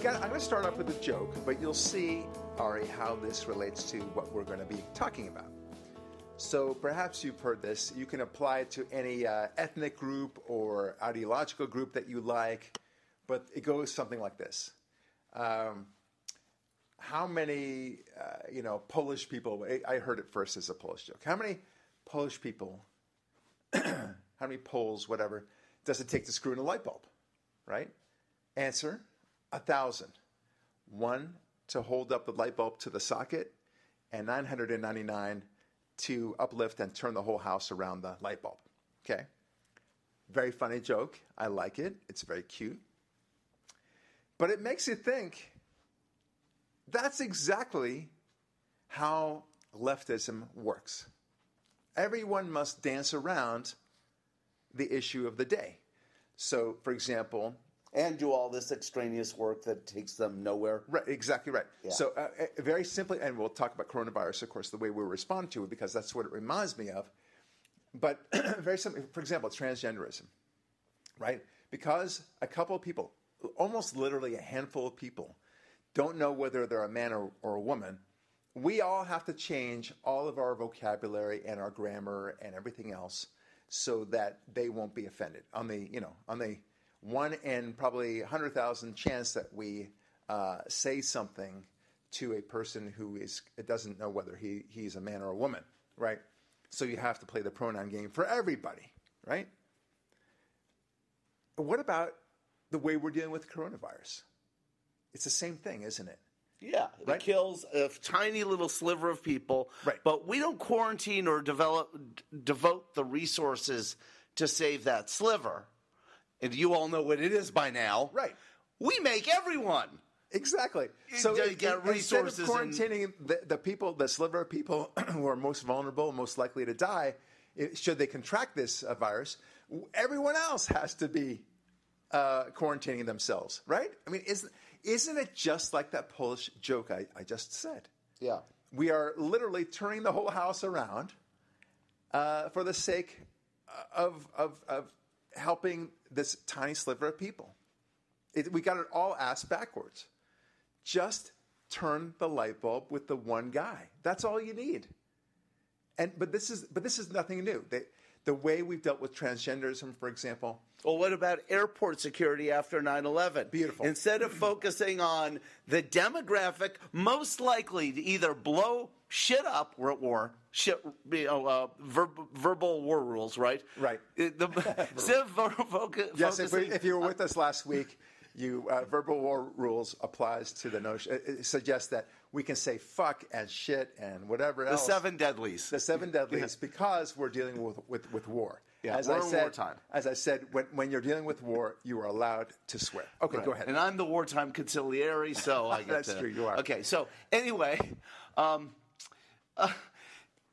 I've got, I'm going to start off with a joke, but you'll see, Ari, how this relates to what we're going to be talking about. So perhaps you've heard this. You can apply it to any uh, ethnic group or ideological group that you like, but it goes something like this. Um, how many, uh, you know, Polish people, I heard it first as a Polish joke. How many Polish people, how many Poles, whatever, does it take to screw in a light bulb? Right? Answer, a thousand. One to hold up the light bulb to the socket, and 999 to uplift and turn the whole house around the light bulb. Okay? Very funny joke. I like it. It's very cute. But it makes you think that's exactly how leftism works. Everyone must dance around the issue of the day. So, for example, and do all this extraneous work that takes them nowhere. Right, exactly right. Yeah. So, uh, uh, very simply, and we'll talk about coronavirus, of course, the way we respond to it, because that's what it reminds me of. But very simply, for example, transgenderism, right? Because a couple of people, almost literally a handful of people, don't know whether they're a man or, or a woman, we all have to change all of our vocabulary and our grammar and everything else so that they won't be offended on the you know on the one in probably 100,000 chance that we uh, say something to a person who is it doesn't know whether he, he's a man or a woman, right? So you have to play the pronoun game for everybody, right? What about the way we're dealing with coronavirus? It's the same thing, isn't it? Yeah, it Right. kills a tiny little sliver of people. Right. But we don't quarantine or develop d- devote the resources to save that sliver. And you all know what it is by now. Right. We make everyone. Exactly. So gotta get in- instead of resources and- quarantining the, the people, the sliver of people who are most vulnerable, most likely to die, i- should they contract this uh, virus, everyone else has to be uh, quarantining themselves, right? I mean, isn't isn't it just like that Polish joke I, I just said? Yeah. We are literally turning the whole house around uh, for the sake of, of, of helping this tiny sliver of people. It, we got it all asked backwards. Just turn the light bulb with the one guy. That's all you need. And but this is but this is nothing new. They, the way we've dealt with transgenderism, for example, Well, what about airport security after 9 11? Beautiful. Instead of focusing on the demographic most likely to either blow shit up, we're at war, shit, you know, uh, verb, verbal war rules, right? Right. Uh, The, instead of Yes, if, we, if you were with us last week, you uh, verbal war rules applies to the notion. It, it suggests that we can say fuck and shit and whatever else. the seven deadlies. the seven deadlies because we're dealing with with, with war. Yeah, as I said, wartime. As I said, when, when you're dealing with war, you are allowed to swear. Okay, go ahead. And I'm the wartime consigliere, so I get That's to. true, you are. Okay, so anyway, um, uh,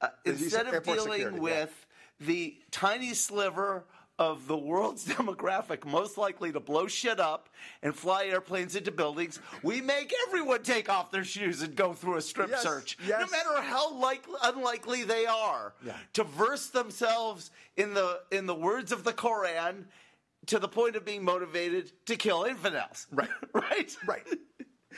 uh, instead of dealing security, yeah. with the tiny sliver of the world's demographic most likely to blow shit up and fly airplanes into buildings, we make everyone take off their shoes and go through a strip Yes, search, yes. no matter how likely, unlikely they are Yeah. to verse themselves in the in the words of the Koran. To the point of being motivated to kill infidels. Right. right? right.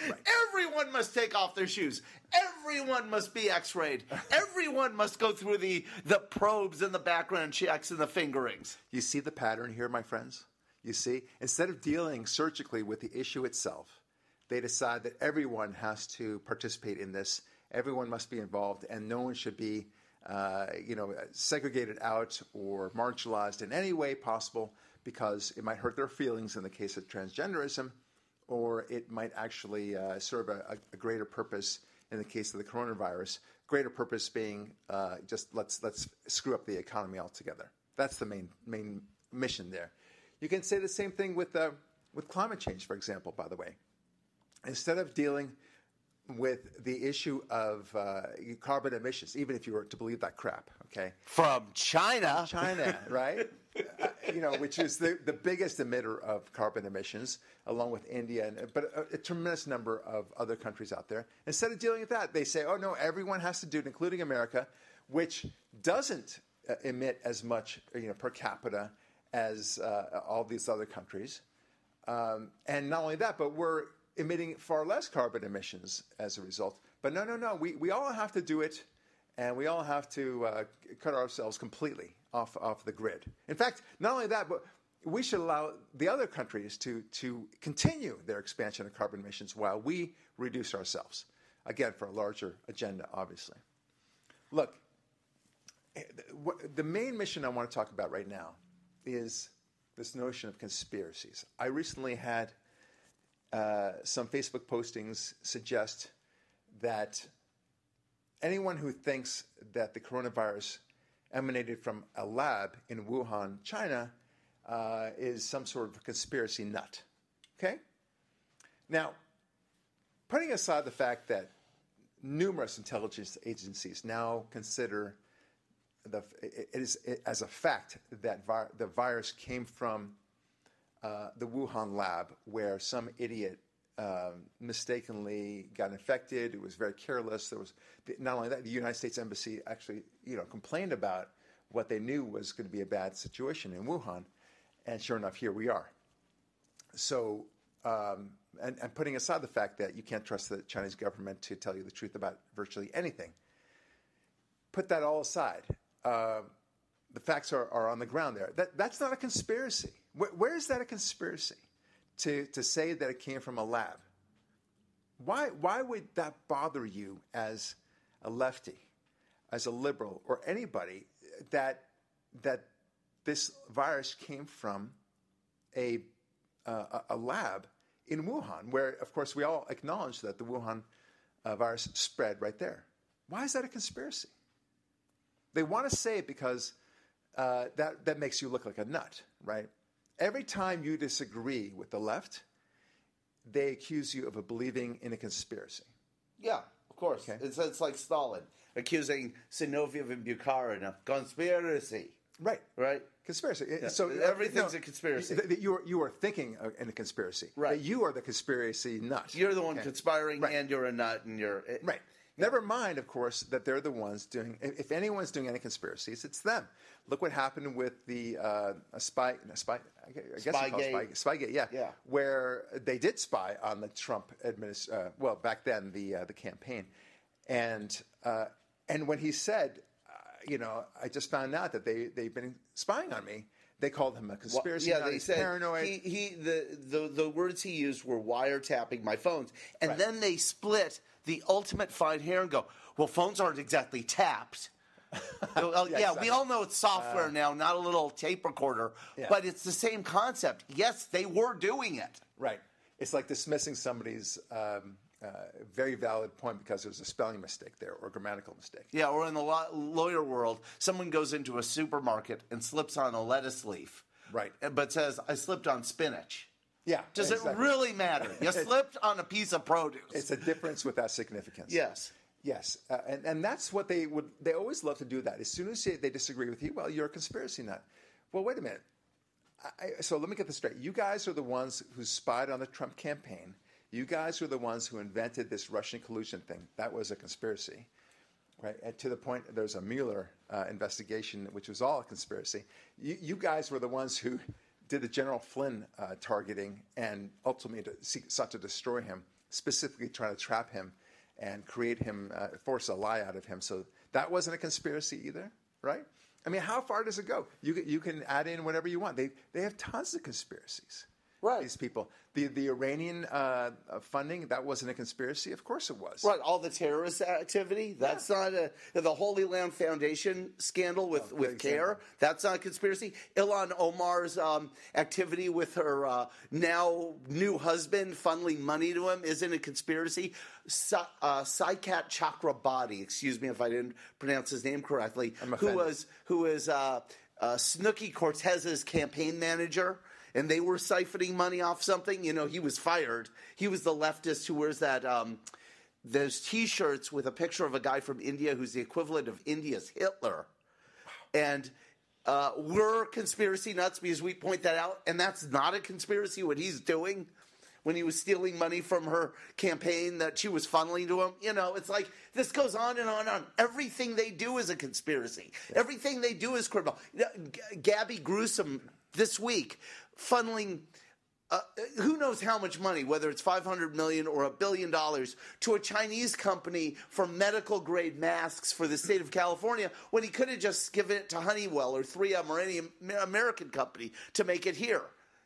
Right. Everyone must take off their shoes. Everyone must be x-rayed. Everyone must go through the, the probes and the background checks and the fingerings. You see the pattern here, my friends? You see? Instead of dealing surgically with the issue itself, they decide that everyone has to participate in this. Everyone must be involved, and no one should be, uh, you know, segregated out or marginalized in any way possible because it might hurt their feelings in the case of transgenderism, or it might actually uh, serve a, a greater purpose in the case of the coronavirus. Greater purpose being uh, just let's let's screw up the economy altogether. That's the main main mission there. You can say the same thing with uh, with climate change, for example. By the way, instead of dealing with the issue of uh, carbon emissions, even if you were to believe that crap, okay, From China. China, right? Uh, you know, which is the, the biggest emitter of carbon emissions, along with India, and, but a, a tremendous number of other countries out there. Instead of dealing with that, they say, oh, no, everyone has to do it, including America, which doesn't uh, emit as much you know, per capita as uh, all these other countries. Um, and not only that, but we're emitting far less carbon emissions as a result. But no, no, no. We, we all have to do it, and we all have to uh, cut ourselves completely off, off the grid. In fact, not only that, but we should allow the other countries to, to continue their expansion of carbon emissions while we reduce ourselves. Again, for a larger agenda, obviously. Look, eh, the main mission I want to talk about right now is this notion of conspiracies. I recently had uh, some Facebook postings suggest that anyone who thinks that the coronavirus emanated from a lab in Wuhan, China, uh, is some sort of conspiracy nut. Okay? Now, putting aside the fact that numerous intelligence agencies now consider the, it is it, as a fact that vi- the virus came from uh, the Wuhan lab, where some idiot mistakenly got infected. It was very careless. There was not only that, the United States Embassy actually, you know, complained about what they knew was going to be a bad situation in Wuhan, and sure enough, here we are. So, um, and, and, putting aside the fact that you can't trust the Chinese government to tell you the truth about virtually anything, put that all aside. Uh, the facts are, are on the ground there. That, that's not a conspiracy. Where, where is that a conspiracy? To, to say that it came from a lab. Why, why would that bother you as a lefty, as a liberal, or anybody that, that this virus came from a, uh, a lab in Wuhan, where, of course, we all acknowledge that the Wuhan uh, virus spread right there? Why is that a conspiracy? They want to say it because uh, that, that makes you look like a nut, right? Every time you disagree with the left, they accuse you of believing in a conspiracy. Yeah, of course. Okay. It's, it's like Stalin accusing Zinoviev and Bukharin of conspiracy. Right. Right. Conspiracy. Yeah. So uh, everything's a conspiracy. You are you are thinking uh, in a conspiracy. Right. you are the conspiracy nut. You're the one okay. conspiring, right. and you're a nut, and you're it, right. Never mind, of course, that they're the ones doing. If anyone's doing any conspiracies, it's them. Look what happened with the uh, a spy, a spy. I guess Spygate. Spy, Spygate, yeah, yeah, where they did spy on the Trump administration. Uh, well, back then the uh, the campaign, and uh, and when he said, uh, you know, I just found out that they they've been spying on me. They called him a conspiracy. Well, yeah, they said paranoid. He, he the, the the words he used were wiretapping my phones, and right. then they split the ultimate fine hair and go, well, phones aren't exactly tapped. yeah, yeah we all know it's software uh, now, not a little tape recorder, yeah. but it's the same concept. Yes, they were doing it. Right. It's like dismissing somebody's um, uh, very valid point because there's a spelling mistake there or grammatical mistake. Yeah, or in the law- lawyer world, someone goes into a supermarket and slips on a lettuce leaf. Right. But says, I slipped on spinach. Yeah. Does exactly. it really matter? You slipped on a piece of produce. It's a difference without significance. Yes. Yes, uh, and and that's what they would. They always love to do that. As soon as they, they disagree with you, well, you're a conspiracy nut. Well, wait a minute. I, so let me get this straight. You guys are the ones who spied on the Trump campaign. You guys were the ones who invented this Russian collusion thing. That was a conspiracy, right? And to the point, there's a Mueller uh, investigation, which was all a conspiracy. You, you guys were the ones who did the General Flynn uh, targeting and ultimately sought to destroy him, specifically trying to trap him and create him, uh, force a lie out of him. So that wasn't a conspiracy either, right? I mean, how far does it go? You, you can add in whatever you want. They, they have tons of conspiracies. Right. These people. The the Iranian uh, funding that wasn't a conspiracy. Of course it was. Right. All the terrorist activity. That's yeah. not a the Holy Land Foundation scandal with oh, with CAIR. That's not a conspiracy. Ilhan Omar's um, activity with her uh, now new husband funneling money to him isn't a conspiracy. Sa- uh, Saikat Chakrabarti, excuse me if I didn't pronounce his name correctly, who was who was uh, uh, Snooki Cortez's campaign manager and they were siphoning money off something, you know, he was fired. He was the leftist who wears that um, those T-shirts with a picture of a guy from India who's the equivalent of India's Hitler, and. Uh, we're conspiracy nuts because we point that out, and that's not a conspiracy. What he's doing when he was stealing money from her campaign that she was funneling to him. You know, it's like this goes on and on and on. Everything they do is a conspiracy. Everything they do is criminal. Gabby Gruesome this week funneling uh, who knows how much money, whether it's 500 million or a billion dollars, to a Chinese company for medical grade masks for the state of California when he could have just given it to Honeywell or 3M or any American company to make it here.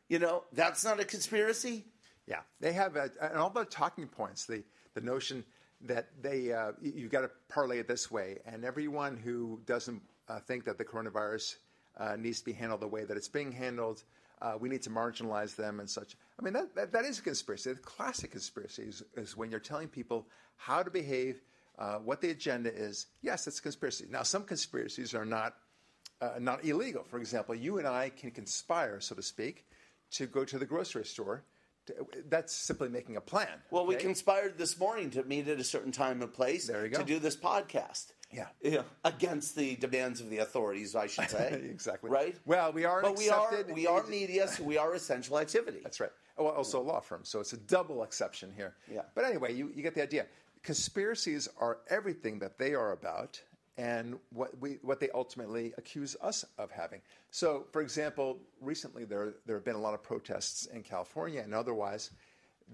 You know, that's not a conspiracy. Yeah, they have a, and all the talking points. The the notion that they uh, you, have got to parlay it this way, and everyone who doesn't uh, think that the coronavirus uh, needs to be handled the way that it's being handled uh, we need to marginalize them and such. I mean, that, that, that is a conspiracy. The classic conspiracy is, is, when you're telling people how to behave, uh, what the agenda is. Yes, it's a conspiracy. Now, some conspiracies are not, uh, not illegal. For example, you and I can conspire, so to speak, to go to the grocery store. That's simply making a plan. Well, okay? we conspired this morning to meet at a certain time and place there you go. to do this podcast. Yeah. yeah. Against the demands of the authorities, I should say. exactly. Right? Well, we are but we are we are media, so we are essential activity. That's right. Oh, well, also a law firm, so it's a double exception here. Yeah. But anyway, you, you get the idea. Conspiracies are everything that they are about and what we what they ultimately accuse us of having. So, for example, recently there there have been a lot of protests in California and otherwise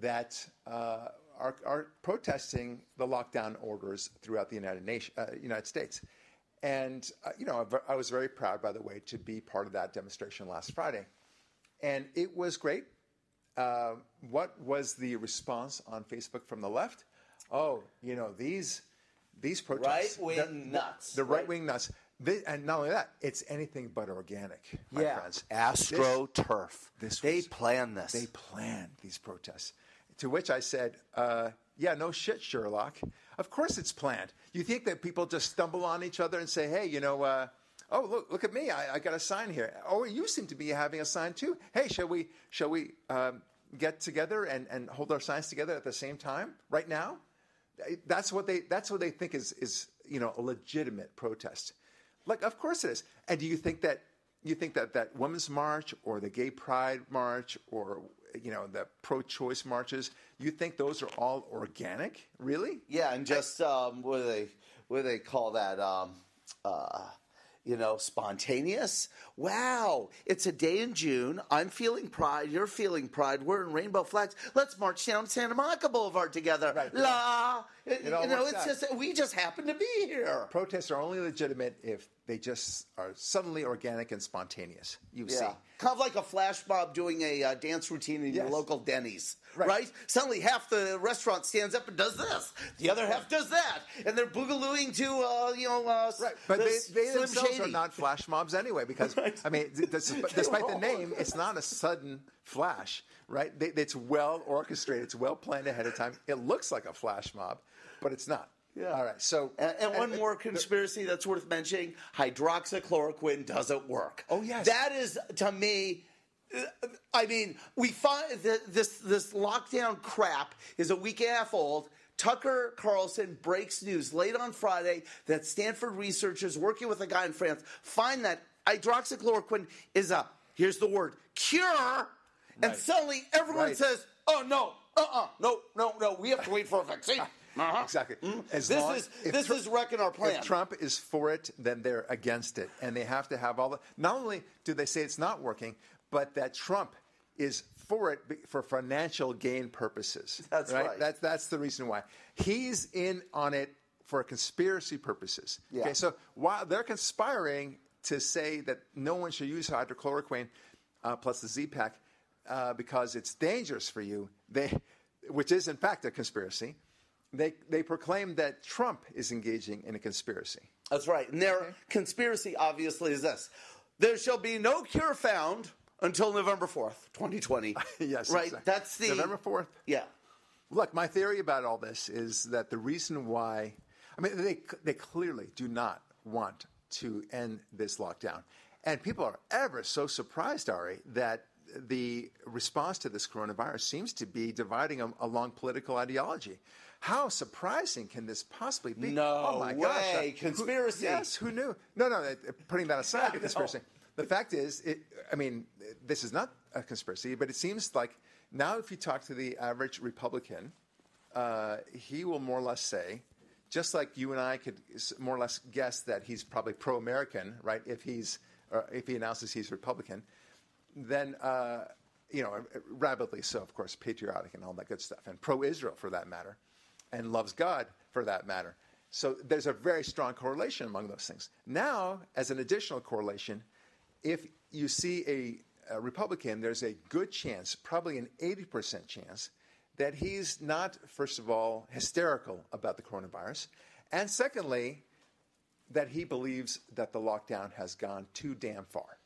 that uh, are, are protesting the lockdown orders throughout the United, Nation, uh, United States. And, uh, you know, I was very proud, by the way, to be part of that demonstration last Friday. And it was great. Uh, what was the response on Facebook from the left? Oh, you know, these these protests. Right wing nuts. The right wing nuts. They, and not only that, it's anything but organic, my yeah. friends. AstroTurf. This, this they was, planned this. They planned these protests. To which I said, uh, Yeah, no shit, Sherlock. Of course it's planned. You think that people just stumble on each other and say, Hey, you know, uh, oh look, look at me, I, I, got a sign here. Oh, you seem to be having a sign too. Hey, shall we, shall we um, get together and, and hold our signs together at the same time right now? That's what they, that's what they think is, is you know, a legitimate protest. Like, of course it is. And do you think that you think that that women's march or the gay pride march or you know the pro-choice marches you think those are all organic really yeah and just um, what do they what do they call that um, uh, you know, spontaneous. Wow, it's a day in June. I'm feeling pride. You're feeling pride. We're in rainbow flags. Let's march down Santa Monica Boulevard together. Right. La, it, you know, it's out. just we just happen to be here. Protests are only legitimate if they just are suddenly organic and spontaneous. You yeah. see, kind of like a flash mob doing a uh, dance routine in yes. your local Denny's, right. right. Suddenly, half the restaurant stands up and does this, the other half does that, and they're boogalooing to uh, you know, uh, right. But they, they themselves Shady. are not flash mobs anyway, because right. I mean, despite, despite the name, it's not a sudden flash, right? They, it's well orchestrated, it's well planned ahead of time. It looks like a flash mob, but it's not. Yeah. All right. So, and, and one and, more conspiracy that's worth mentioning: hydroxychloroquine doesn't work. Oh yes, that is to me. I mean, we find this this lockdown crap is a week and a half old. Tucker Carlson breaks news late on Friday that Stanford researchers working with a guy in France find that hydroxychloroquine is a here's the word cure, right. and suddenly everyone right. says, "Oh no, uh, uh-uh, uh no, no, no, we have to wait for a vaccine." Uh-huh. Exactly. Mm-hmm. This long, is this Tr- is wrecking our plan. If Trump is for it, then they're against it, and they have to have all the. Not only do they say it's not working, but that Trump is for it for financial gain purposes. That's right. right. That's that's the reason why he's in on it for conspiracy purposes. Yeah. Okay, so while they're conspiring to say that no one should use hydrochloroquine uh, plus the Z-Pack uh, because it's dangerous for you, they, which is in fact a conspiracy they, they proclaim that Trump is engaging in a conspiracy. That's right. And their okay. conspiracy, obviously, is this there shall be no cure found until November 4th, 2020. yes. Right? Exactly. That's the. November 4th? Yeah. Look, my theory about all this is that the reason why, I mean, they, they clearly do not want to end this lockdown. And people are ever so surprised, Ari, that the response to this coronavirus seems to be dividing them along political ideology. How surprising can this possibly be? No oh my uh, way. Gosh, conspiracy. Who, yes, who knew? No, no, uh, putting that aside, the conspiracy. The fact is, it, I mean, this is not a conspiracy, but it seems like now if you talk to the average Republican, uh, he will more or less say, just like you and I could more or less guess that he's probably pro-American, right? If he's if he announces he's Republican, then uh, you know, rabidly so, of course, patriotic and all that good stuff, and pro Israel for that matter, and loves God for that matter. So there's a very strong correlation among those things. Now, as an additional correlation, if you see a, a Republican, there's a good chance, probably an 80% chance, that he's not, first of all, hysterical about the coronavirus, and secondly, that he believes that the lockdown has gone too damn far.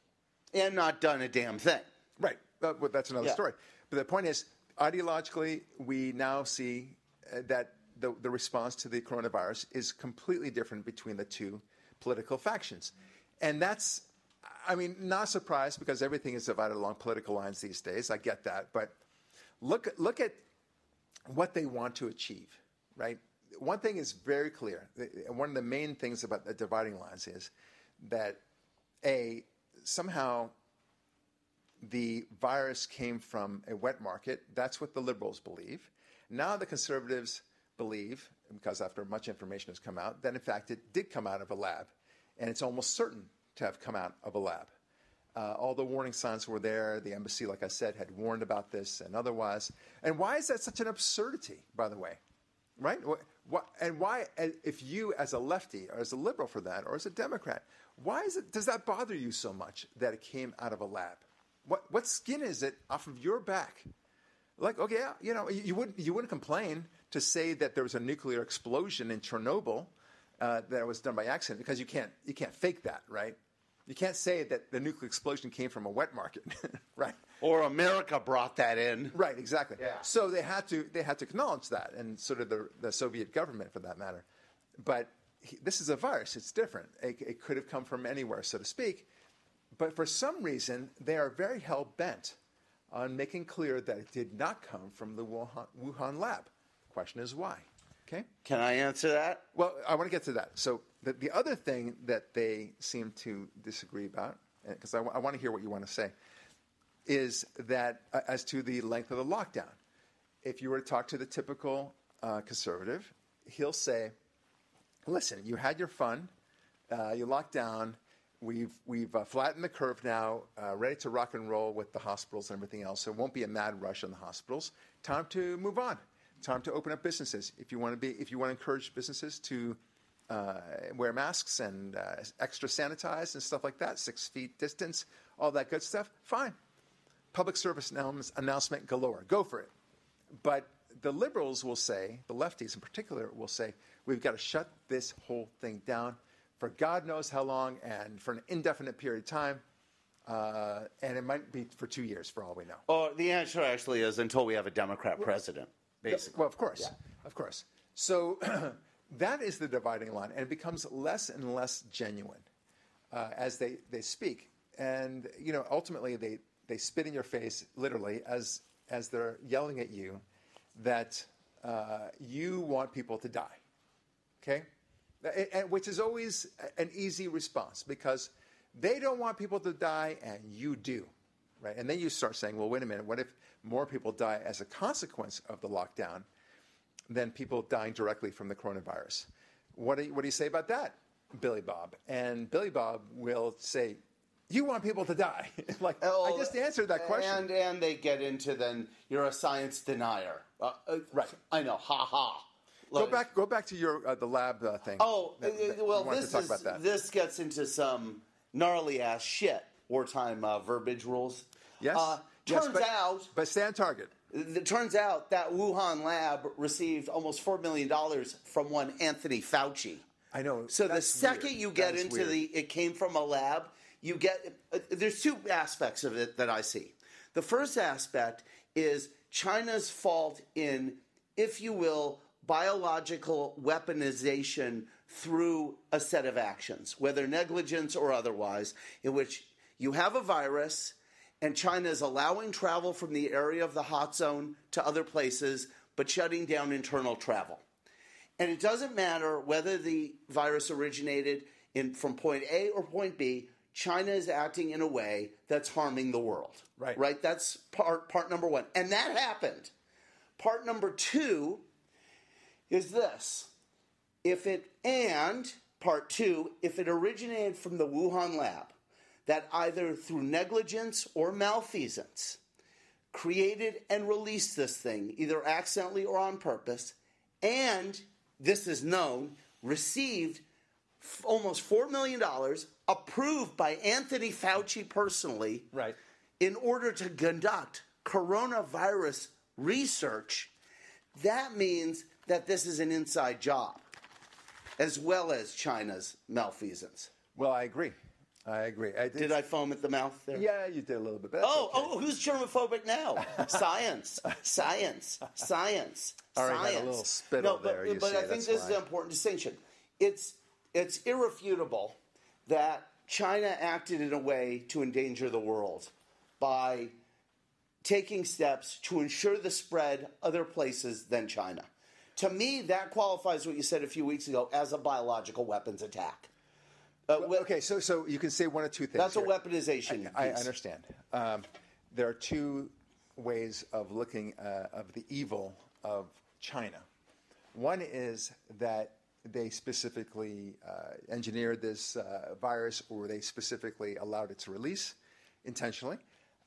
And not done a damn thing. Right. Uh, well, that's another Yeah. story. But the point is, ideologically, we now see uh, that the, the response to the coronavirus is completely different between the two political factions. And that's, I mean, not surprised because everything is divided along political lines these days. I get that. But look, look at what they want to achieve, right? One thing is very clear. One of the main things about the dividing lines is that, A, somehow the virus came from a wet market. That's what the liberals believe. Now the conservatives believe, because after much information has come out, that in fact it did come out of a lab, and it's almost certain to have come out of a lab. Uh, all the warning signs were there. The embassy, like I said, had warned about this and otherwise. And why is that such an absurdity, by the way? Right? What, and why, if you, as a lefty, or as a liberal for that, or as a Democrat, why is it, does that bother you so much that it came out of a lab? What, what skin is it off of your back? Like, okay, you know, you, you wouldn't, you wouldn't complain to say that there was a nuclear explosion in Chernobyl uh, that was done by accident because you can't, you can't fake that, right? You can't say that the nuclear explosion came from a wet market, right? Or America brought that in. Right, exactly. Yeah. So they had to they had to acknowledge that, and sort of the, the Soviet government for that matter. But he, this is a virus; it's different. It, it could have come from anywhere, so to speak. But for some reason, they are very hell bent on making clear that it did not come from the Wuhan, Wuhan lab. The question is why. Okay. Can I answer that? Well, I want to get to that. So the, the other thing that they seem to disagree about, because I, want to hear what you want to say, is that uh, as to the length of the lockdown. If you were to talk to the typical uh, conservative, he'll say, "Listen, you had your fun, uh, you locked down. We've we've uh, flattened the curve now, uh, ready to rock and roll with the hospitals and everything else. So it won't be a mad rush on the hospitals. Time to move on. Time to open up businesses. If you want to be, if you want to encourage businesses to uh, wear masks and uh, extra sanitize and stuff like that, six feet distance, all that good stuff. Fine. Public service announce- announcement galore. Go for it. But the liberals will say, the lefties in particular will say, we've got to shut this whole thing down for God knows how long and for an indefinite period of time. Uh, and it might be for two years, for all we know. Oh, the answer actually is until we have a Democrat president, basically. Well, of course, of course. So that is the dividing line, and it becomes less and less genuine uh, as they, they speak. And you know, ultimately, they, they spit in your face, literally, as as they're yelling at you that uh, you want people to die. Okay, and, and- which is always an easy response because they don't want people to die, and you do right? And then you start saying, well, wait a minute, what if more people die as a consequence of the lockdown than people dying directly from the coronavirus? What do you, what do you say about that, Billy Bob? And Billy Bob will say, you want people to die. like, I just answered that question. And and they get into then you're a science denier. Uh, uh, Right. I know. Ha ha. go back, go back to your uh, the lab uh, thing. Oh, that- uh, that well, wanted this is this gets into some gnarly ass shit. Wartime uh, verbiage rules. yes, Uh, Yes, turns but- out but stay on target. It turns out that Wuhan lab received almost $4 million from one Anthony Fauci. I know. So the second weird. you get into weird. the it came from a lab, you get uh, there's two aspects of it that I see. The first aspect is China's fault in, if you will, biological weaponization through a set of actions, whether negligence or otherwise, in which you have a virus and China is allowing travel from the area of the hot zone to other places, but shutting down internal travel. And it doesn't matter whether the virus originated in from point A or point B, China is acting in a way that's harming the world. Right. Right? That's part part number 1. And that happened. Part number 2 is this. If it and part 2, if it originated from the Wuhan lab, that either through negligence or malfeasance created and released this thing, either accidentally or on purpose, and this is known, received f- almost $4 million approved by Anthony Fauci personally Right. in order to conduct coronavirus research, that means that this is an inside job, as well as China's malfeasance. Well, I agree. I agree. I, Did I foam at the mouth there? Yeah, you did a little bit. Oh, okay. oh, who's germophobic now? science, science, science, All right, had a science. little spittle no, but, there, but I think this is an important distinction. It's it's irrefutable that China acted in a way to endanger the world by taking steps to ensure the spread other places than China. To me, that qualifies what you said a few weeks ago as a biological weapons attack. Uh, Well, okay, so so you can say one of two things. That's a weaponization. I, I understand. Um, there are two ways of looking uh, of the evil of China. One is that they specifically uh, engineered this uh, virus, or they specifically allowed its release intentionally,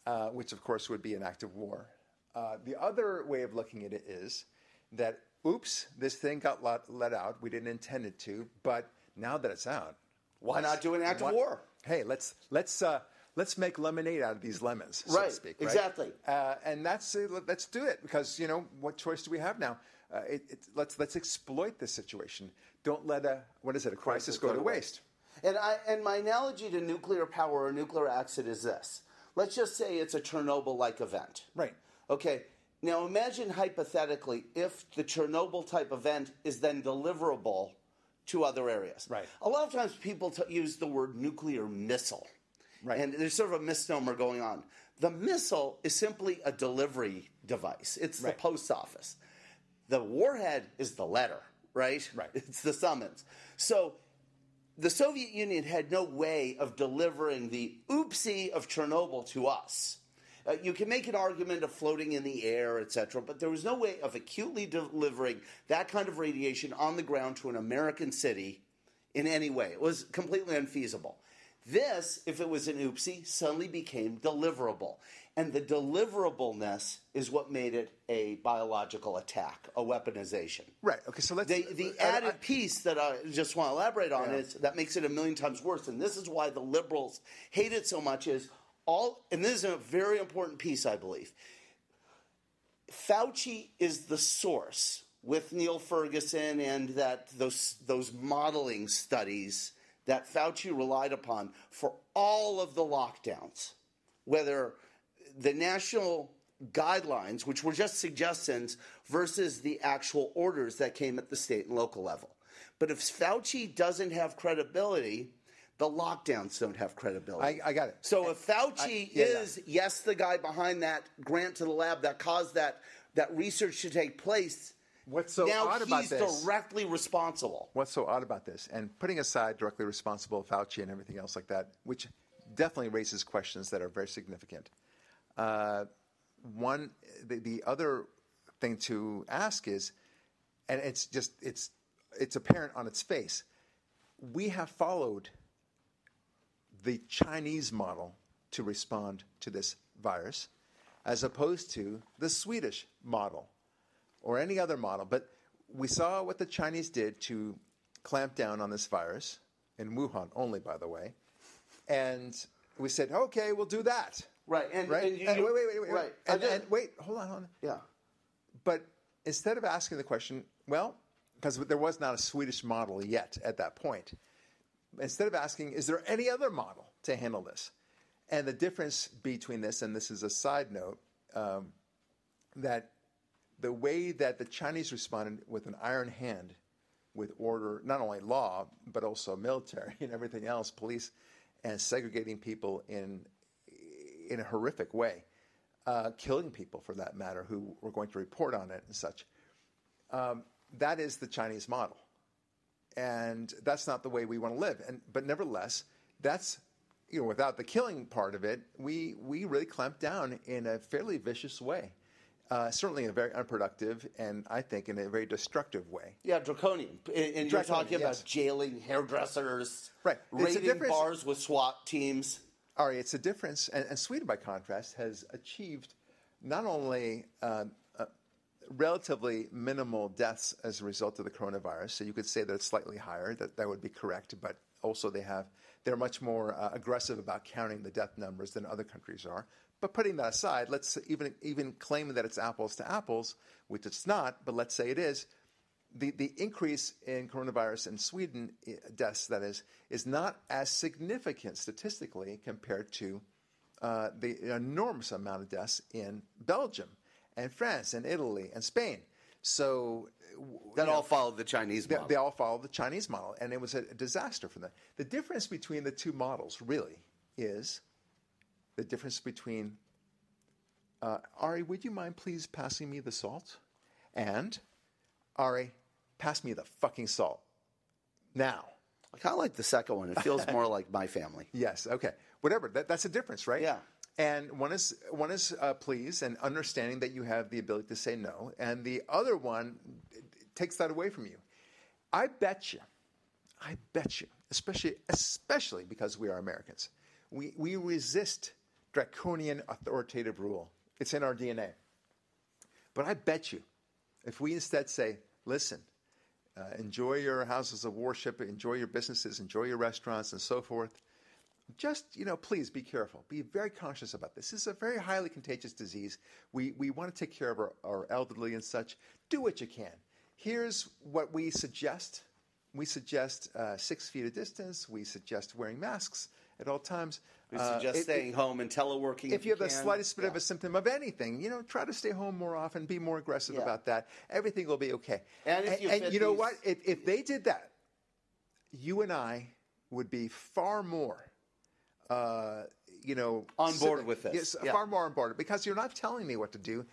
uh, which of course would be an act of war. Uh, the other way of looking at it is that, oops, this thing got let, let out. We didn't intend it to, but now that it's out, Why not do an act of war? Hey, let's let's uh, let's make lemonade out of these lemons, so Right, to speak. Right? exactly. Uh, and that's uh, let- let's do it because you know what choice do we have now? Uh, it, it, let's let's exploit this situation. Don't let a what is it a crisis go to waste. And I and my analogy to nuclear power or nuclear accident is this. Let's just say it's a Chernobyl-like event. Right. Okay. Now imagine hypothetically if the Chernobyl type event is then deliverable to other areas. Right. A lot of times people t- use the word nuclear missile. Right. And there's sort of a misnomer going on. The missile is simply a delivery device. It's Right. the post office. The warhead is the letter, right? Right. It's the summons. So the Soviet Union had no way of delivering the oopsie of Chernobyl to us. Uh, you can make an argument of floating in the air, etc., but there was no way of acutely delivering that kind of radiation on the ground to an American city in any way. It was completely unfeasible. This, if it was an oopsie, suddenly became deliverable. And the deliverableness is what made it a biological attack, a weaponization. Right. Okay. So let's. The, the I- I- added piece that I just want to elaborate on Yeah. is that makes it a million times worse, and this is why the liberals hate it so much. Is all, and this is a very important piece, I believe. Fauci is the source with Neil Ferguson and that those those modeling studies that Fauci relied upon for all of the lockdowns, whether the national guidelines, which were just suggestions, versus the actual orders that came at the state and local level. But if Fauci doesn't have credibility, the lockdowns don't have credibility. I, I got it. So if Fauci I- yeah, yeah. is yes the guy behind that grant to the lab that caused that that research to take place, What's so now odd he's about this? directly responsible. What's so odd about this? And putting aside directly responsible Fauci and everything else like that, which definitely raises questions that are very significant. Uh, one, the, the other thing to ask is, and it's just it's it's apparent on its face, we have followed the Chinese model to respond to this virus, as opposed to the Swedish model or any other model. But we saw what the Chinese did to clamp down on this virus in Wuhan only, by the way, and we said, okay, we'll do that. Right, and- right. and you- uh, wait, wait, wait, wait, right. And, just- and wait, hold on, hold on. Yeah. But instead of asking the question, well, because there was not a Swedish model yet at that point, instead of asking, is there any other model to handle this? And the difference between this, and this is a side note, um, that the way that the Chinese responded with an iron hand, with order, not only law, but also military and everything else, police, and segregating people in in a horrific way, uh, killing people for that matter who were going to report on it and such. Um, that is the Chinese model, and that's not the way we want to live. And but nevertheless, that's you know without the killing part of it, we we really clamped down in a fairly vicious way. Uh, certainly in a very unproductive and I think in a very destructive way. Yeah, draconian. And, and you're talking yes. about jailing hairdressers, Right. Raiding bars with SWAT teams. Ari, it's a difference, and, and Sweden, by contrast, has achieved not only uh, relatively minimal deaths as a result of the coronavirus, so you could say that it's slightly higher. That that would be correct, but also they have they're much more uh, aggressive about counting the death numbers than other countries are. But putting that aside, let's even even claim that it's apples to apples, which it's not. But let's say it is. The, the increase in coronavirus in Sweden eh, deaths that is is not as significant statistically compared to uh, the enormous amount of deaths in Belgium and France and Italy and Spain. So that all followed the Chinese model. They, they, all followed the Chinese model, and it was a, disaster for them. The difference between the two models really is the difference between. Uh, Ari, would you mind please passing me the salt? And Ari, pass me the fucking salt now. I kind of like the second one. It feels more like my family. Yes. Okay. Whatever. That, that's a difference, right? Yeah. And one is one is uh, pleased and understanding that you have the ability to say no, and the other one takes that away from you. I bet you, I bet you, especially especially because we are Americans, we we resist draconian authoritative rule. It's in our DNA. But I bet you, if we instead say, listen, uh, enjoy your houses of worship, enjoy your businesses, enjoy your restaurants, and so forth just you know please be careful. Be very conscious about this. This is a very highly contagious disease. We, we want to take care of our, our elderly and such. Do what you can. Here's what we suggest. We suggest uh, six feet of distance. We suggest wearing masks at all times. We suggest uh, staying it, home and teleworking if, if you, have can. the slightest bit yeah. of a symptom of anything you know try to stay home more often. Be more aggressive yeah. about that. Everything will be okay. And, and, you, and you know these... what? If, if they did that you and i would be far more uh, you know, on board with this. Yes, yeah. far more on board because you're not telling me what to do.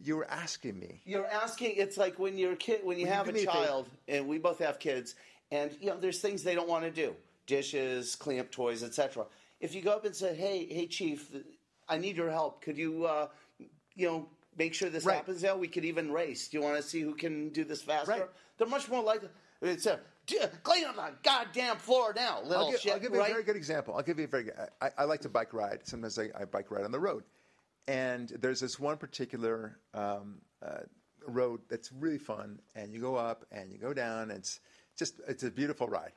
You're asking me. You're asking. It's like when you're a kid, when you when have you a child, a and we both have kids, and you know, there's things they don't want to do: dishes, clean up toys, etc. If you go up and say, "Hey, hey, chief, I need your help. Could you, uh, you know, make sure this right. happens?" Yeah, we could even race. Do you want to see who can do this faster? Right. They're much more likely. It's a clean up the goddamn floor now, little I'll give, shit. I'll give you right? a very good example. I'll give you a very good. I, I like to bike ride. Sometimes I, I, bike ride on the road, and there's this one particular um, uh, road that's really fun. And you go up and you go down. And it's just it's a beautiful ride,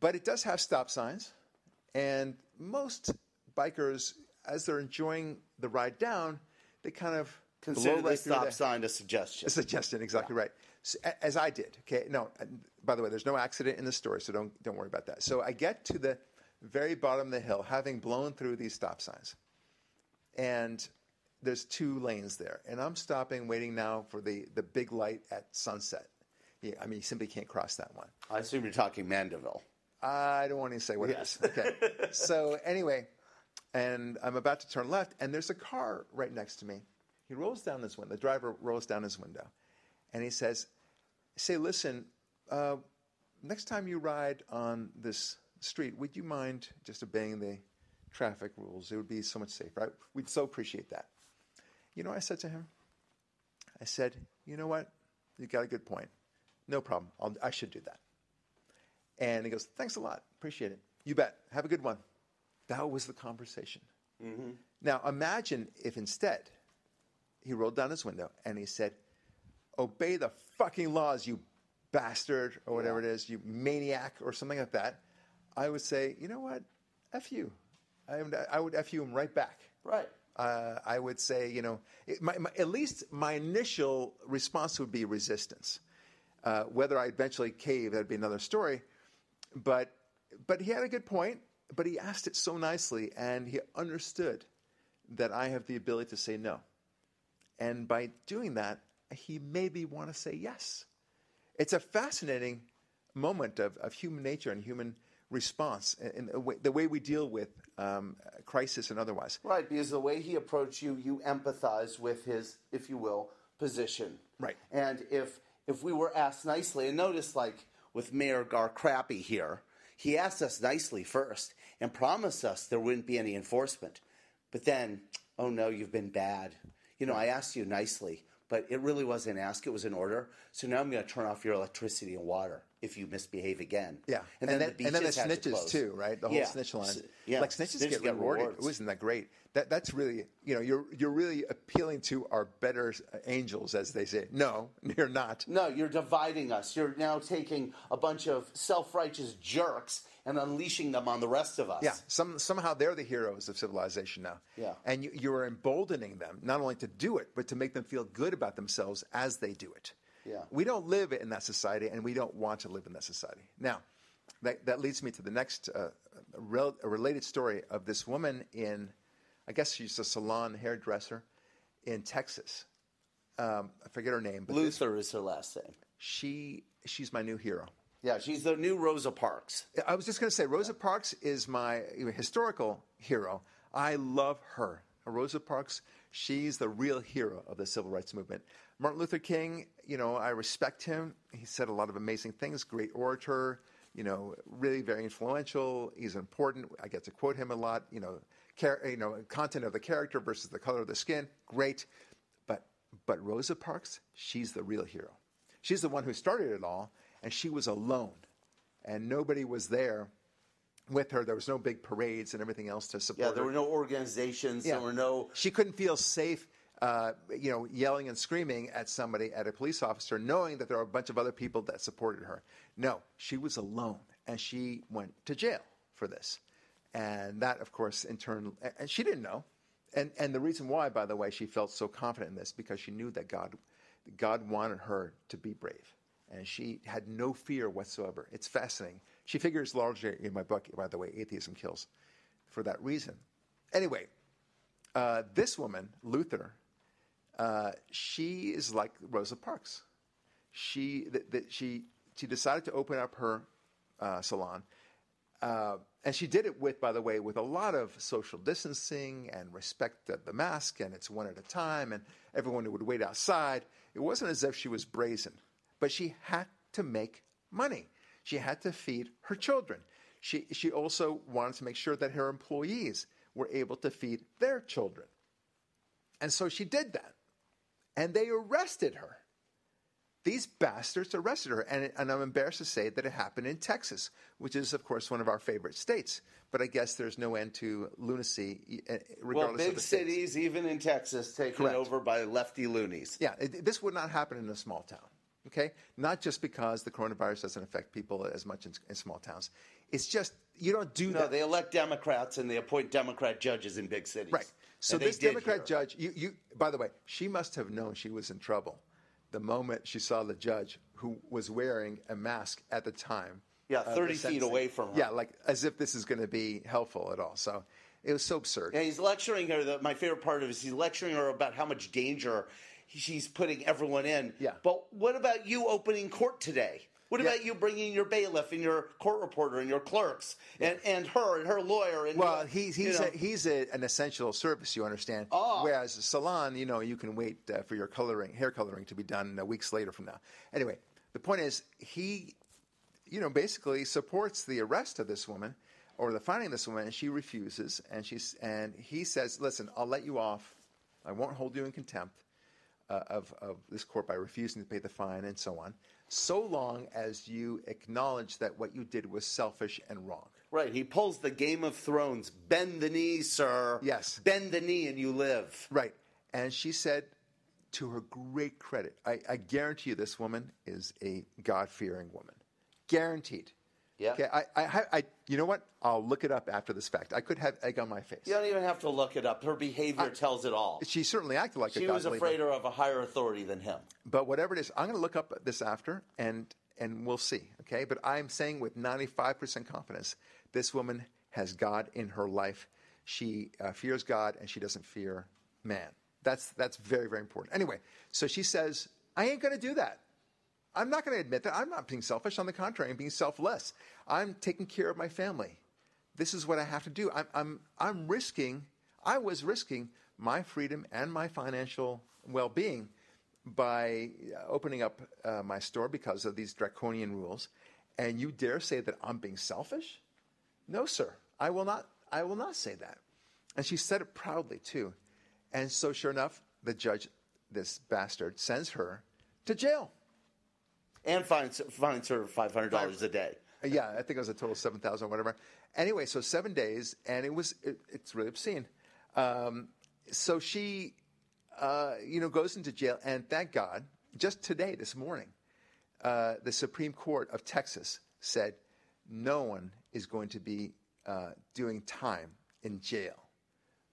but it does have stop signs, and most bikers, as they're enjoying the ride down, they kind of consider the stop sign a suggestion. A suggestion, exactly yeah. right as I did. Okay, no. By the way, there's no accident in the story, so don't don't worry about that. So I get to the very bottom of the hill, having blown through these stop signs, and there's two lanes there, and I'm stopping, waiting now for the the big light at sunset. Yeah, I mean, you simply can't cross that one. I assume you're talking Mandeville. I don't want to say what yes. it is. Okay. so anyway, and I'm about to turn left, and there's a car right next to me. He rolls down his window. The driver rolls down his window, and he says, say, listen, uh, next time you ride on this street, would you mind just obeying the traffic rules? It would be so much safer. I, we'd so appreciate that. You know I said to him? I said, you know what? You got a good point. No problem. I'll, I should do that. And he goes, thanks a lot. Appreciate it. You bet. Have a good one. That was the conversation. Mm-hmm. Now imagine if instead he rolled down his window and he said, obey the fucking laws, you bastard, or whatever yeah. it is, you maniac, or something like that, I would say, you know what? F you. I would, I would F you him right back. Right. Uh, I would say, you know, it, my, my, at least my initial response would be resistance. Uh, whether I eventually cave, that'd be another story. But, but he had a good point, but he asked it so nicely, and he understood that I have the ability to say no. And by doing that, he maybe want to say yes. It's a fascinating moment of, of human nature and human response in the way, the way we deal with um, crisis and otherwise. Right, because the way he approached you, you empathize with his, if you will, position. Right. And if if we were asked nicely, and notice like with Mayor Garcrappy here, he asked us nicely first and promised us there wouldn't be any enforcement. But then, oh no, you've been bad. You know, I asked you nicely but it really wasn't ask, it was an order. So now I'm going to turn off your electricity and water. if you misbehave again. Yeah, and, and, then, then, the and then the to snitches close. too, right? The whole Yeah. snitch line. S- yeah. like snitches, Snitches get, get rewarded. rewards. Wasn't that great? That that's really you know you're you're really appealing to our better uh, angels, as they say. No, you're not. No, you're dividing us. You're now taking a bunch of self-righteous jerks and unleashing them on the rest of us. Yeah, some, somehow they're the heroes of civilization now. Yeah. And you, you're emboldening them, not only to do it, but to make them feel good about themselves as they do it. Yeah. We don't live in that society, and we don't want to live in that society. Now, that, that leads me to the next uh, rel- a related story of this woman in, I guess she's a salon hairdresser in Texas. Um, I forget her name, but this- Luther is her last name. she she's my new hero. Yeah, she's the new Rosa Parks. I was just going to say, Rosa Parks is my historical hero. I love her. Rosa Parks, she's the real hero of the civil rights movement. Martin Luther King, you know, I respect him. He said a lot of amazing things, great orator, you know, really very influential. He's important. I get to quote him a lot, you know, you know, content of the character versus the color of the skin, great. But but Rosa Parks, she's the real hero. She's the one who started it all, and she was alone and nobody was there with her. There was no big parades and everything else to support Yeah, there her. were no organizations. Yeah. There were no. She couldn't feel safe, uh, you know, yelling and screaming at somebody, at a police officer, knowing that there were a bunch of other people that supported her. No, she was alone, and she went to jail for this. And that, of course, in turn, and she didn't know. And and the reason why, by the way, she felt so confident in this because she knew that God, God wanted her to be brave, and she had no fear whatsoever. It's fascinating. She figures largely in my book, by the way, atheism kills, for that reason. Anyway, uh, this woman, Luther, uh, she is like Rosa Parks. She that that she she decided to open up her uh, salon, uh, and she did it with, by the way, with a lot of social distancing and respect of the mask, and it's one at a time, and everyone would wait outside. It wasn't as if she was brazen, but she had to make money. She had to feed her children. She she also wanted to make sure that her employees were able to feed their children. And so she did that. And they arrested her. These bastards arrested her. And, and I'm embarrassed to say that it happened in Texas, which is, of course, one of our favorite states. But I guess there's no end to lunacy, uh, regardless Well, of big the states. cities, even in Texas, taken Correct. over by lefty loonies. Yeah, it, this would not happen in a small town. Okay, not just because the coronavirus doesn't affect people as much in, in small towns. It's just you don't do No, that. they elect Democrats and they appoint Democrat judges in big cities. Right. So And this Democrat judge, you, you, by the way, she must have known she was in trouble the moment she saw the judge who was wearing a mask at the time. Yeah, of the 30 feet away from her. Yeah, like as if this is going to be helpful at all. So it was so absurd. And he's lecturing her. The, my favorite part of it is he's lecturing her about how much danger she's putting everyone in. Yeah. But what about you opening court today? What Yeah. about you bringing your bailiff and your court reporter and your clerks and, and her and her lawyer and Well, he's he's a, he's a, an essential service, you understand. Ah. Whereas a salon, you know, you can wait uh, for your coloring, hair coloring, to be done uh, weeks later from now. Anyway, the point is, he, you know, basically supports the arrest of this woman or the finding of this woman, and she refuses, and she's and he says, "Listen, I'll let you off. I won't hold you in contempt." Uh, of, of this court by refusing to pay the fine and so on, so long as you acknowledge that what you did was selfish and wrong. right. He pulls the Game of Thrones. Bend the knee, sir. Yes. Bend the knee and you live. Right. And she said, to her great credit, I, I guarantee you this woman is a God fearing woman. Guaranteed. Yeah. Okay. I, I, I, you know what? I'll look it up after this fact. I could have egg on my face. You don't even have to look it up. Her behavior tells it all. She certainly acted like a She was afraid of a higher authority than him. But whatever it is, I'm going to look up this after, and and we'll see. Okay, but I'm saying with 95% confidence, this woman has God in her life. She uh, fears God, and she doesn't fear man. That's that's very very important. Anyway, so she says, I ain't going to do that. I'm not going to admit that. I'm not being selfish. On the contrary, I'm being selfless. I'm taking care of my family. This is what I have to do. I'm, I'm, I'm risking, I was risking my freedom and my financial well being by uh, opening up uh, my store because of these draconian rules. And you dare say that I'm being selfish? No, sir. I will not. I will not say that. And she said it proudly too. And so, sure enough, the judge, this bastard, sends her to jail. and fines fines her five hundred dollars a day. Yeah, I think it was a total of seven thousand, or whatever. Anyway, so seven days, and it was it, it's really obscene. Um, so she, uh, you know, goes into jail, and thank God, just today, this morning, uh, the Supreme Court of Texas said no one is going to be uh, doing time in jail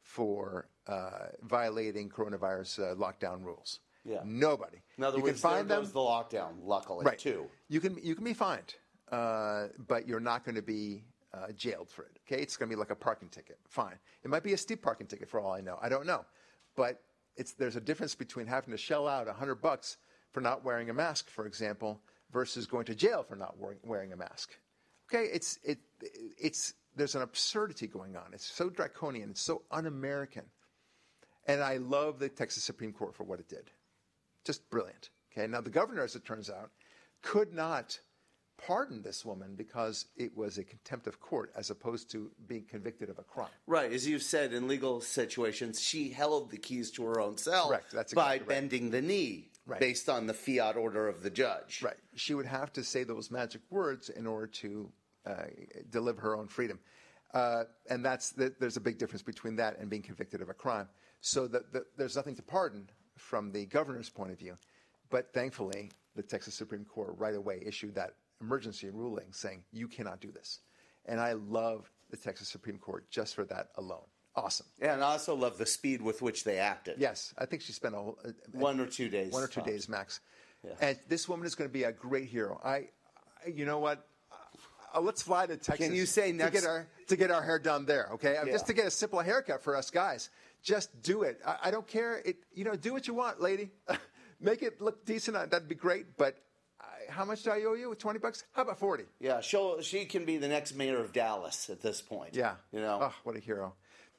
for uh, violating coronavirus uh, lockdown rules. Yeah. Nobody. In other you words, can find there them. goes the lockdown. Luckily, right. too. You can you can be fined, uh, but you're not going to be uh, jailed for it. Okay, it's going to be like a parking ticket. Fine. It might be a steep parking ticket for all I know. I don't know, but there's a difference between having to shell out hundred bucks for not wearing a mask, for example, versus going to jail for not wearing, wearing a mask. Okay, it's it it's there's an absurdity going on. It's so draconian. It's so un-American, and I love the Texas Supreme Court for what it did. Just brilliant. Okay, now the governor, as it turns out, could not pardon this woman because it was a contempt of court as opposed to being convicted of a crime. Right, as you've said, in legal situations, she held the keys to her own cell Correct, that's by exactly right. bending the knee Right. based on the fiat order of the judge. Right. She would have to say those magic words in order to uh, deliver her own freedom. Uh, and that's the, there's a big difference between that and being convicted of a crime. So that the, there's nothing to pardon from the governor's point of view. But thankfully, the Texas Supreme Court right away issued that emergency ruling saying you cannot do this. And I love the Texas Supreme Court just for that alone. Awesome. Yeah, And I also love the speed with which they acted. Yes, I think she spent a whole, uh, One or two days. one or two days max. And this woman is going to be a great hero. I, I you know what? Uh, let's fly to Texas. Can you say to get our to get our hair done there? Okay, Uh, just to get a simple haircut for us guys. Just do it. I, I don't care. It you know do what you want, lady. Make it look decent. Uh, That'd be great. But how much do I owe you? Twenty bucks? How about forty? Yeah, she'll, she can be the next mayor of Dallas at this point. Yeah. You know? Oh, what a hero.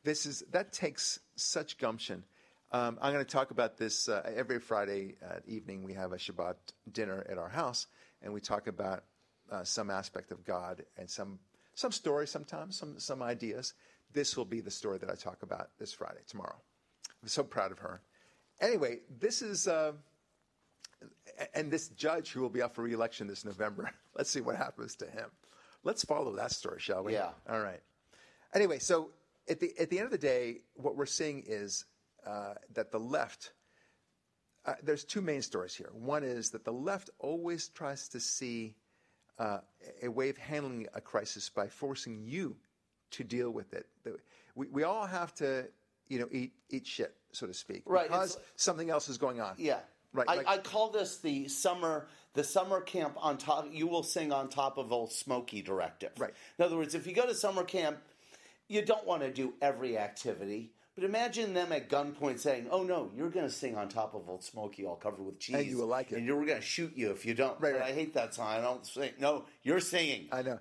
This is that takes such gumption. Um, I'm going to talk about this uh, every Friday uh, evening. We have a Shabbat dinner at our house, and we talk about uh, some aspect of God and some some story, sometimes some some ideas. This will be the story that I talk about this Friday, tomorrow. I'm so proud of her. Anyway, this is. And this judge who will be up for reelection this November. Let's see what happens to him. Let's follow that story, shall we? Yeah. All right. Anyway, so at the at the end of the day, what we're seeing is uh, that the left. Uh, there's two main stories here. One is that the left always tries to see uh, a way of handling a crisis by forcing you to deal with it. We, we all have to, you know, eat eat shit, so to speak, Right, because something else is going on. Yeah. Right, I, like- I call this the summer the summer camp on top you will sing on top of old Smoky directive. Right. In other words, if you go to summer camp, you don't want to do every activity. But imagine them at gunpoint saying, "Oh no, you're going to sing on top of Old Smoky, all covered with cheese, And you will like it. and we're going to shoot you if you don't." Right, right. I hate that song. I don't sing. No, you're singing. I know.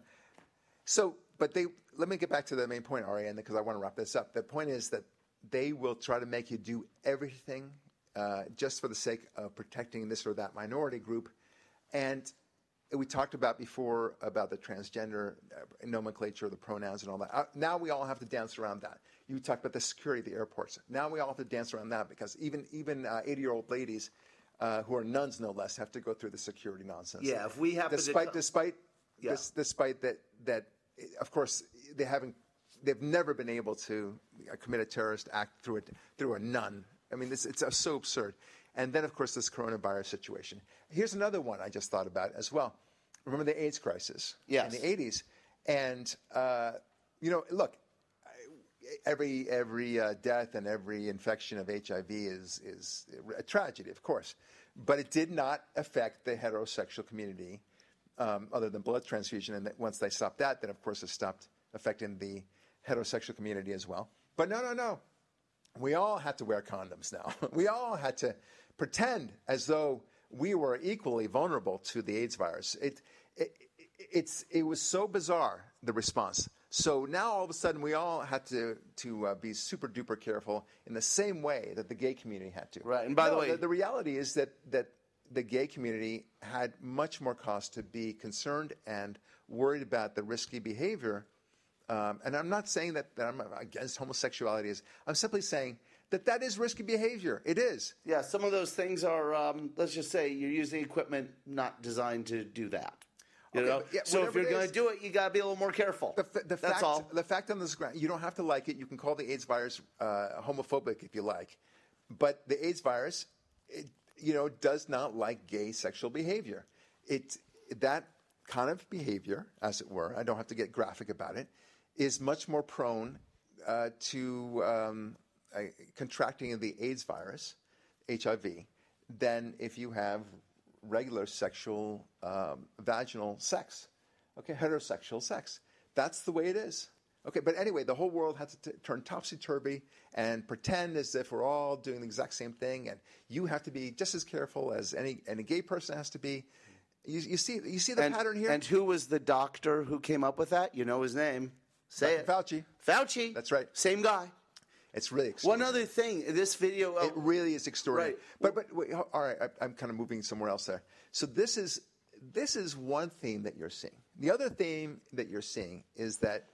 So, but they let me get back to the main point, Ariane, because I want to wrap this up. The point is that they will try to make you do everything uh, just for the sake of protecting this or that minority group, and we talked about before about the transgender uh, nomenclature, the pronouns, and all that. Uh, now we all have to dance around that. You talked about the security of the airports. Now we all have to dance around that because even even eighty year old ladies. Uh, who are nuns, no less, have to go through the security nonsense. Yeah, if we to despite co- despite Yeah. dis- despite that that of course they haven't they've never been able to uh, commit a terrorist act through a through a nun. I mean, this, it's uh, so absurd. And then, of course, this coronavirus situation. Here's another one I just thought about as well. Remember the AIDS crisis Yes. in the 80s, and uh, you know, look, every every uh, death and every infection of HIV is is a tragedy, of course, but it did not affect the heterosexual community, um, other than blood transfusion. And once they stopped that, then of course it stopped affecting the heterosexual community as well. But no, no, no, we all had to wear condoms now. we all had to pretend as though we were equally vulnerable to the AIDS virus. It, it, it's, it was so bizarre, the response. So now all of a sudden we all had to, to uh, be super duper careful in the same way that the gay community had to. Right, and by the way- the, the reality is that, that the gay community had much more cause to be concerned and worried about the risky behavior um, and I'm not saying that, that I'm against homosexuality. Is I'm simply saying that that is risky behavior. It is. Yeah, some of those things are. Um, let's just say you're using equipment not designed to do that. You Okay, know, yeah, so if you're going to do it, you got to be a little more careful. The, the That's fact, all. The fact on this ground, you don't have to like it. You can call the AIDS virus uh, homophobic if you like, but the AIDS virus, it, you know, does not like gay sexual behavior. It that kind of behavior, as it were, I don't have to get graphic about it, is much more prone uh, to um, uh, contracting the AIDS virus, HIV, than if you have regular sexual um, vaginal sex. Okay, heterosexual sex. That's the way it is. Okay, but anyway, the whole world has to t- turn topsy turvy and pretend as if we're all doing the exact same thing, and you have to be just as careful as any any gay person has to be. You, you see, you see the and, pattern here. and who was the doctor who came up with that? You know his name. Say it. Fauci. Fauci. That's right. Same guy. It's really One other thing, this video. uh, It really is extraordinary. Right. But but wait, all right, I, I'm kind of moving somewhere else there. So this is this is one theme that you're seeing. The other theme that you're seeing is that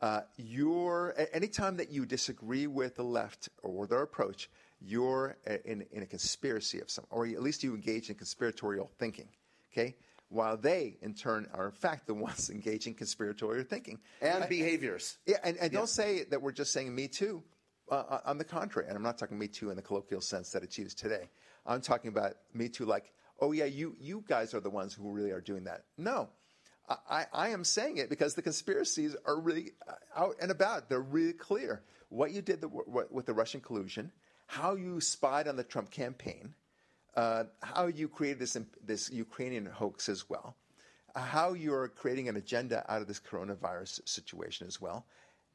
uh, you're anytime that you disagree with the left or their approach, you're in in a conspiracy of some, or at least you engage in conspiratorial thinking. Okay. While they, in turn, are in fact the ones engaging conspiratorial thinking. and behaviors. Yeah, and, and don't say that we're just saying Me Too. Uh, on the contrary, and I'm not talking Me Too in the colloquial sense that it's used today. I'm talking about Me Too like, oh yeah, you you guys are the ones who really are doing that. No, I, I I am saying it because the conspiracies are really uh, out and about. They're really clear. What you did the, what, with the Russian collusion, how you spied on the Trump campaign, uh, how you created this this Ukrainian hoax as well, uh, how you're creating an agenda out of this coronavirus situation as well,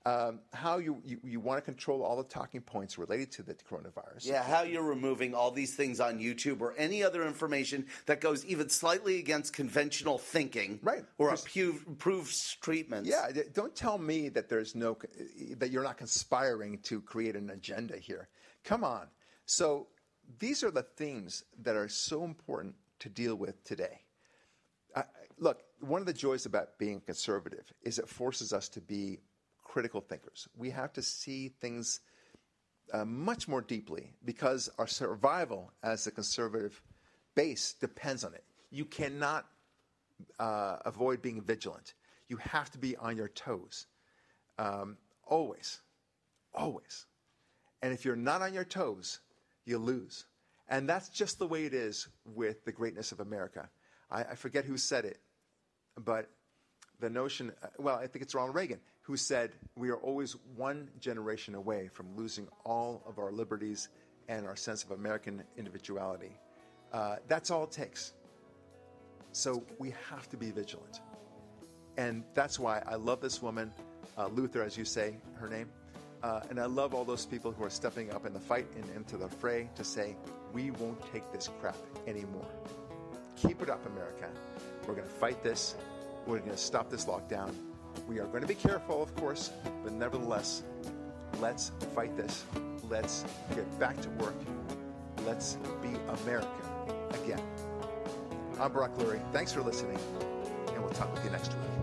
um, how you, you, you want to control all the talking points related to the coronavirus. Yeah, how you're removing all these things on YouTube or any other information that goes even slightly against conventional thinking, Right. Or approved treatments. Yeah, don't tell me that there's no that you're not conspiring to create an agenda here. Come on. So these are the themes that are so important to deal with today. Look, one of the joys about being conservative is it forces us to be critical thinkers. We have to see things uh, much more deeply because our survival as a conservative base depends on it. You cannot uh, avoid being vigilant. You have to be on your toes, um, always, always. And if you're not on your toes, you lose. And that's just the way it is with the greatness of America. I, I forget who said it, but the notion, uh, well, I think it's Ronald Reagan, who said, We are always one generation away from losing all of our liberties and our sense of American individuality. Uh, that's all it takes. So we have to be vigilant. And that's why I love this woman, uh, Luther, as you say her name. Uh, and I love all those people who are stepping up in the fight and into the fray to say, we won't take this crap anymore. Keep it up, America. We're going to fight this. We're going to stop this lockdown. We are going to be careful, of course, but nevertheless, let's fight this. Let's get back to work. Let's be American again. I'm Brock Lurie. Thanks for listening, and we'll talk with you next week.